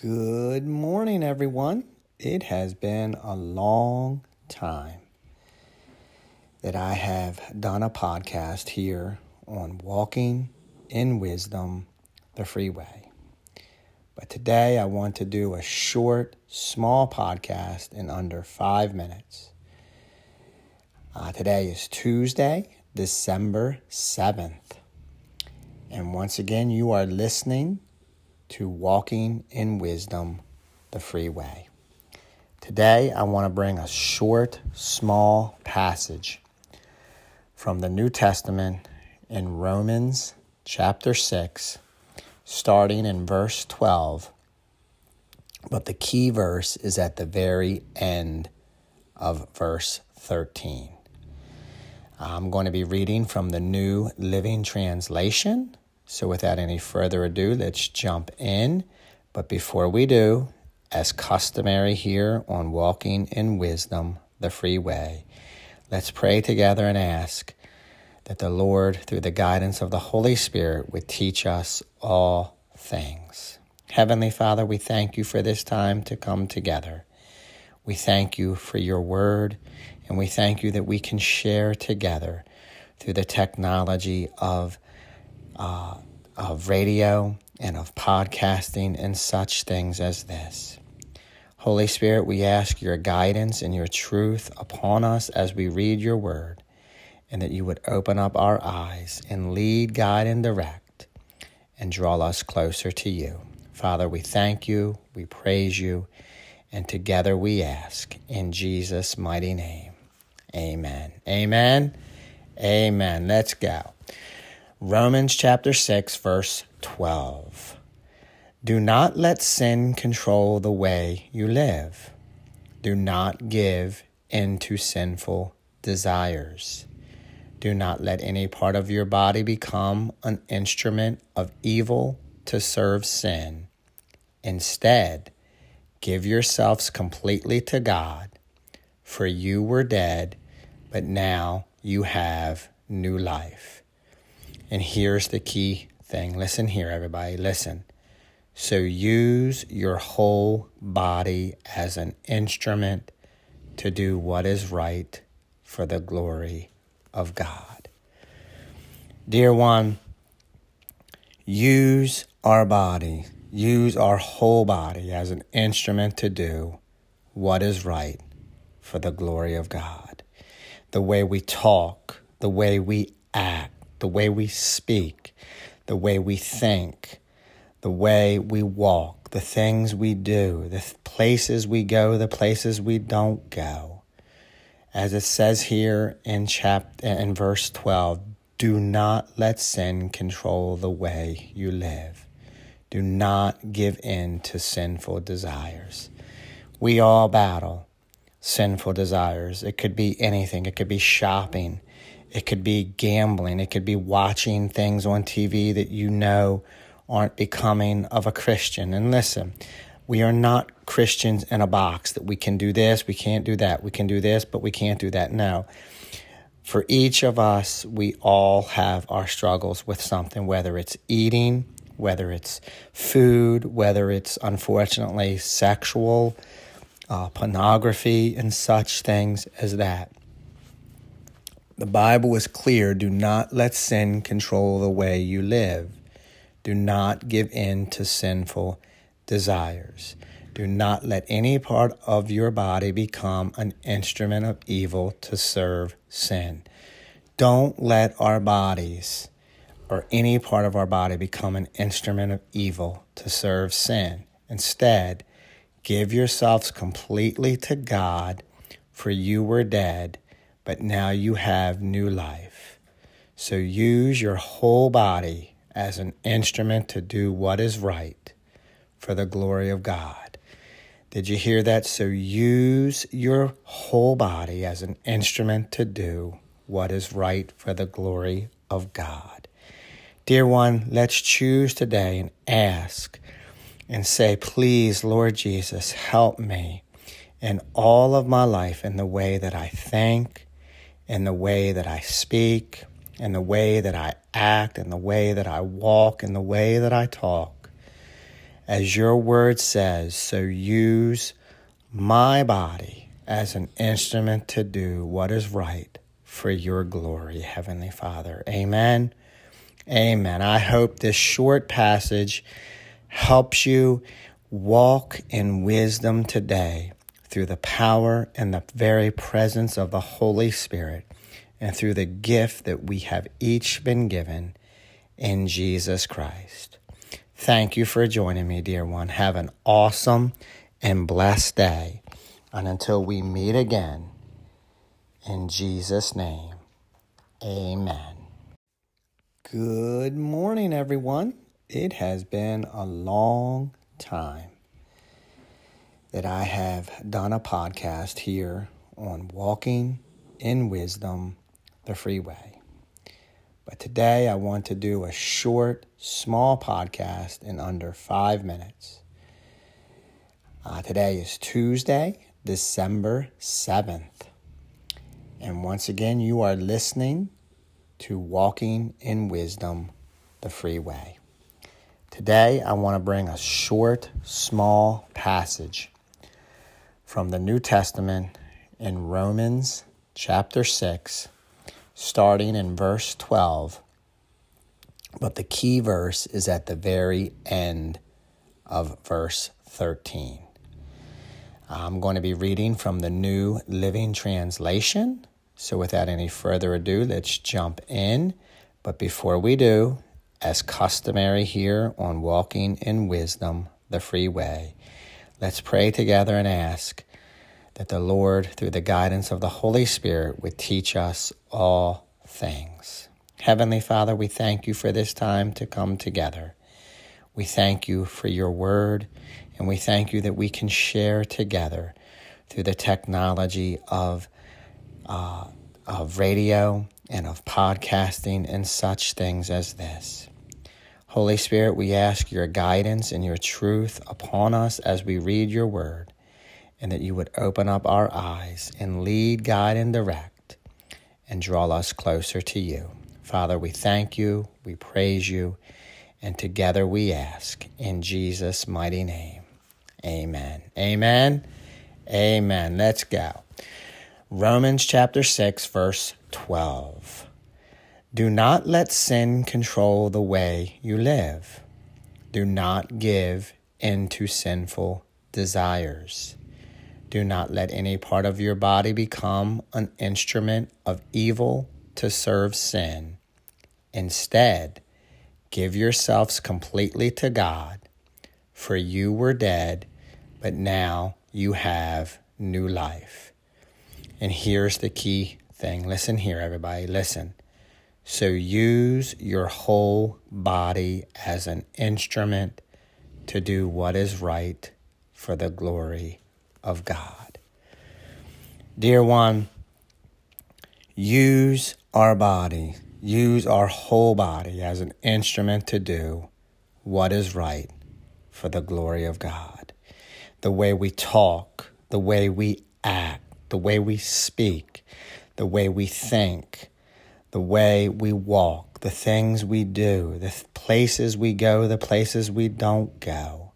Good morning, everyone. It has been a long time that I have done a podcast here on walking in wisdom the freeway. But today I want to do a short, small podcast in under five minutes. Uh, today is Tuesday, December 7th. And once again, you are listening to Walking in Wisdom the free way. Today, I want to bring a short, small passage from the New Testament in Romans chapter 6, starting in verse 12. But the key verse is at the very end of verse 13. I'm going to be reading from the New Living Translation so, without any further ado, let's jump in. But before we do, as customary here on Walking in Wisdom, the Free Way, let's pray together and ask that the Lord, through the guidance of the Holy Spirit, would teach us all things. Heavenly Father, we thank you for this time to come together. We thank you for your word, and we thank you that we can share together through the technology of uh, of radio and of podcasting and such things as this. Holy Spirit, we ask your guidance and your truth upon us as we read your word, and that you would open up our eyes and lead, guide, and direct, and draw us closer to you. Father, we thank you, we praise you, and together we ask in Jesus' mighty name. Amen. Amen. Amen. Let's go. Romans chapter 6, verse 12. Do not let sin control the way you live. Do not give into sinful desires. Do not let any part of your body become an instrument of evil to serve sin. Instead, give yourselves completely to God, for you were dead, but now you have new life. And here's the key thing listen here, everybody, listen. So use your whole body as an instrument to do what is right for the glory of God. Dear one, use our body, use our whole body as an instrument to do what is right for the glory of God. The way we talk, the way we act, the way we speak, the way we think, the way we walk, the things we do, the places we go, the places we don't go. As it says here in chapter in verse 12, do not let sin control the way you live. Do not give in to sinful desires. We all battle sinful desires. It could be anything. It could be shopping. It could be gambling. It could be watching things on TV that you know aren't becoming of a Christian. And listen, we are not Christians in a box that we can do this, we can't do that, we can do this, but we can't do that. No. For each of us, we all have our struggles with something, whether it's eating, whether it's food, whether it's unfortunately sexual, uh, pornography, and such things as that. The Bible is clear do not let sin control the way you live. Do not give in to sinful desires. Do not let any part of your body become an instrument of evil to serve sin. Don't let our bodies or any part of our body become an instrument of evil to serve sin. Instead, give yourselves completely to God, for you were dead but now you have new life. So use your whole body as an instrument to do what is right for the glory of God. Did you hear that? So use your whole body as an instrument to do what is right for the glory of God. Dear one, let's choose today and ask and say, Please, Lord Jesus, help me in all of my life in the way that I think, in the way that I speak, in the way that I act, in the way that I walk, in the way that I talk. as your word says, so use my body as an instrument to do what is right for your glory, Heavenly Father. Amen. Amen. I hope this short passage helps you walk in wisdom today through the power and the very presence of the Holy Spirit and through the gift that we have each been given in Jesus Christ. Thank you for joining me, dear one. Have an awesome and blessed day. And until we meet again, in Jesus' name, amen. Good morning, everyone. It has been a long time that I have done a podcast here on walking in wisdom the freeway. But today I want to do a short, small podcast in under five minutes. Uh, today is Tuesday, December 7th. And once again, you are listening to Walking in Wisdom the Freeway. Today, I want to bring a short, small passage from the New Testament in Romans chapter 6 starting in verse 12. But the key verse is at the very end of verse 13. I'm going to be reading from the New Living Translation. So, without any further ado, let's jump in. But before we do, as customary here on Walking in Wisdom, the Free Way, let's pray together and ask that the Lord, through the guidance of the Holy Spirit, would teach us all things. Heavenly Father, we thank you for this time to come together. We thank you for your word, and we thank you that we can share together through the technology of, uh, of radio and of podcasting and such things as this. Holy Spirit, we ask your guidance and your truth upon us as we read your word and that you would open up our eyes and lead, guide, and direct and draw us closer to you. Father, we thank you, we praise you, and together we ask in Jesus' mighty name. Amen. Amen. Amen. Let's go. Romans chapter 6, verse 12. Do not let sin control the way you live. Do not give into sinful desires. Do not let any part of your body become an instrument of evil to serve sin. Instead, give yourselves completely to God, for you were dead, but now you have new life. And here's the key thing listen here, everybody, listen. So use your whole body as an instrument to do what is right for the glory of God. Dear one, use our body, use our whole body as an instrument to do what is right for the glory of God. The way we talk, the way we act, the way we speak, the way we think, the way we walk, the things we do, the places we go, the places we don't go.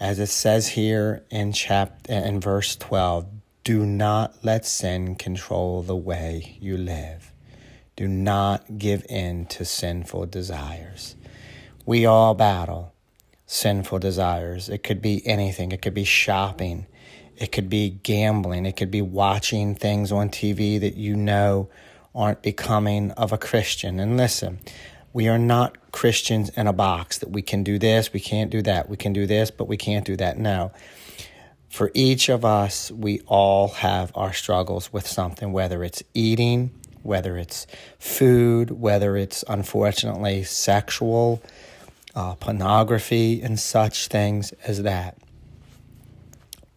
As it says here in chapter in verse 12 do not let sin control the way you live. Do not give in to sinful desires. We all battle sinful desires. It could be anything. It could be shopping. It could be gambling. It could be watching things on TV that you know aren't becoming of a Christian and listen we are not Christians in a box that we can do this, we can't do that, we can do this, but we can't do that. No. For each of us, we all have our struggles with something, whether it's eating, whether it's food, whether it's unfortunately sexual, uh, pornography, and such things as that.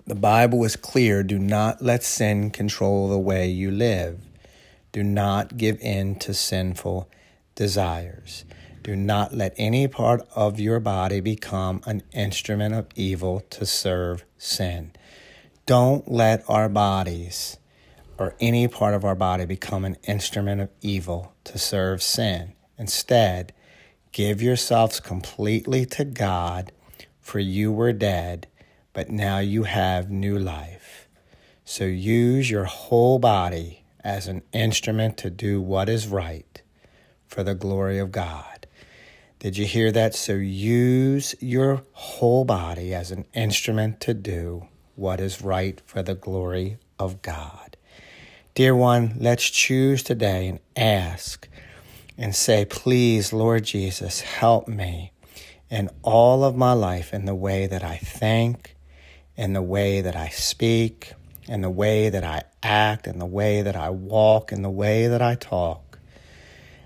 The Bible is clear do not let sin control the way you live. Do not give in to sinful desires. Do not let any part of your body become an instrument of evil to serve sin. Don't let our bodies or any part of our body become an instrument of evil to serve sin. Instead, give yourselves completely to God, for you were dead, but now you have new life. So use your whole body as an instrument to do what is right for the glory of God. Did you hear that? So use your whole body as an instrument to do what is right for the glory of God. Dear one, let's choose today and ask and say, Please, Lord Jesus, help me in all of my life in the way that I think, in the way that I speak, in the way that I act, and the way that I walk, and the way that I talk.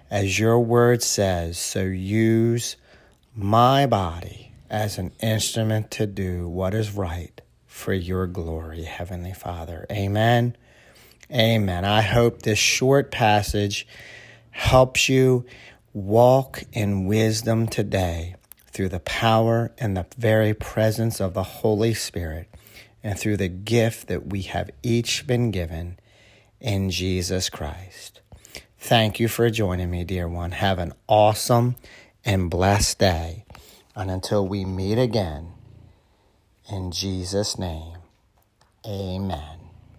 As your word says, so use my body as an instrument to do what is right for your glory, Heavenly Father. Amen. Amen. I hope this short passage helps you walk in wisdom today through the power and the very presence of the Holy Spirit and through the gift that we have each been given in Jesus Christ. Thank you for joining me, dear one. Have an awesome and blessed day. And until we meet again, in Jesus' name, amen.